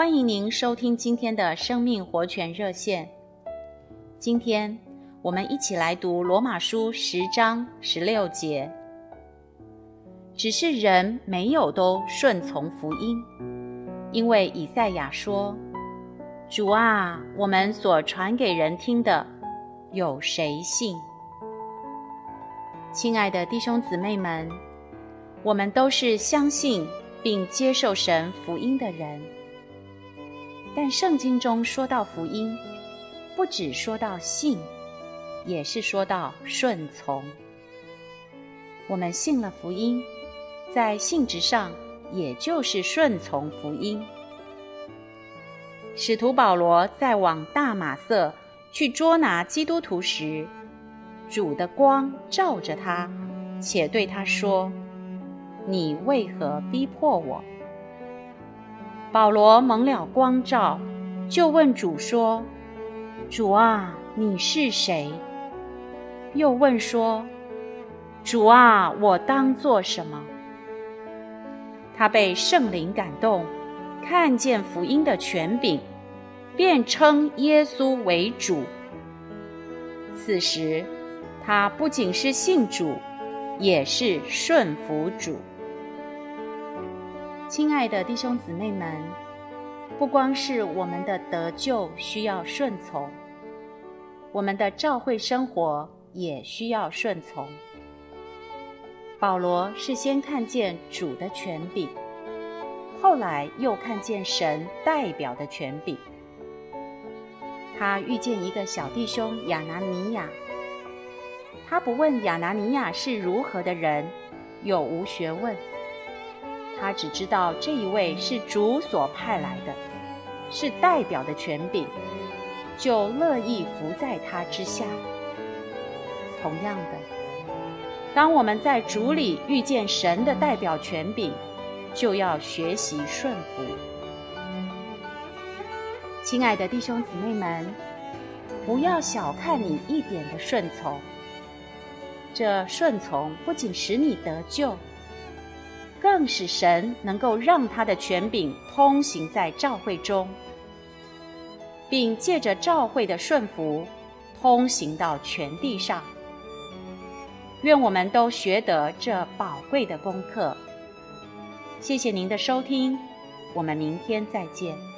欢迎您收听今天的生命活泉热线。今天我们一起来读罗马书十章十六节。只是人没有都顺从福音，因为以赛亚说：“主啊，我们所传给人听的，有谁信？”亲爱的弟兄姊妹们，我们都是相信并接受神福音的人。但圣经中说到福音，不只说到信，也是说到顺从。我们信了福音，在性质上也就是顺从福音。使徒保罗在往大马色去捉拿基督徒时，主的光照着他，且对他说：“你为何逼迫我？”保罗蒙了光照，就问主说：“主啊，你是谁？”又问说：“主啊，我当做什么？”他被圣灵感动，看见福音的权柄，便称耶稣为主。此时，他不仅是信主，也是顺服主。亲爱的弟兄姊妹们，不光是我们的得救需要顺从，我们的教会生活也需要顺从。保罗是先看见主的权柄，后来又看见神代表的权柄。他遇见一个小弟兄亚拿尼亚，他不问亚拿尼亚是如何的人，有无学问。他只知道这一位是主所派来的，是代表的权柄，就乐意服在他之下。同样的，当我们在主里遇见神的代表权柄，就要学习顺服。亲爱的弟兄姊妹们，不要小看你一点的顺从，这顺从不仅使你得救。更使神能够让他的权柄通行在教会中，并借着教会的顺服，通行到全地上。愿我们都学得这宝贵的功课。谢谢您的收听，我们明天再见。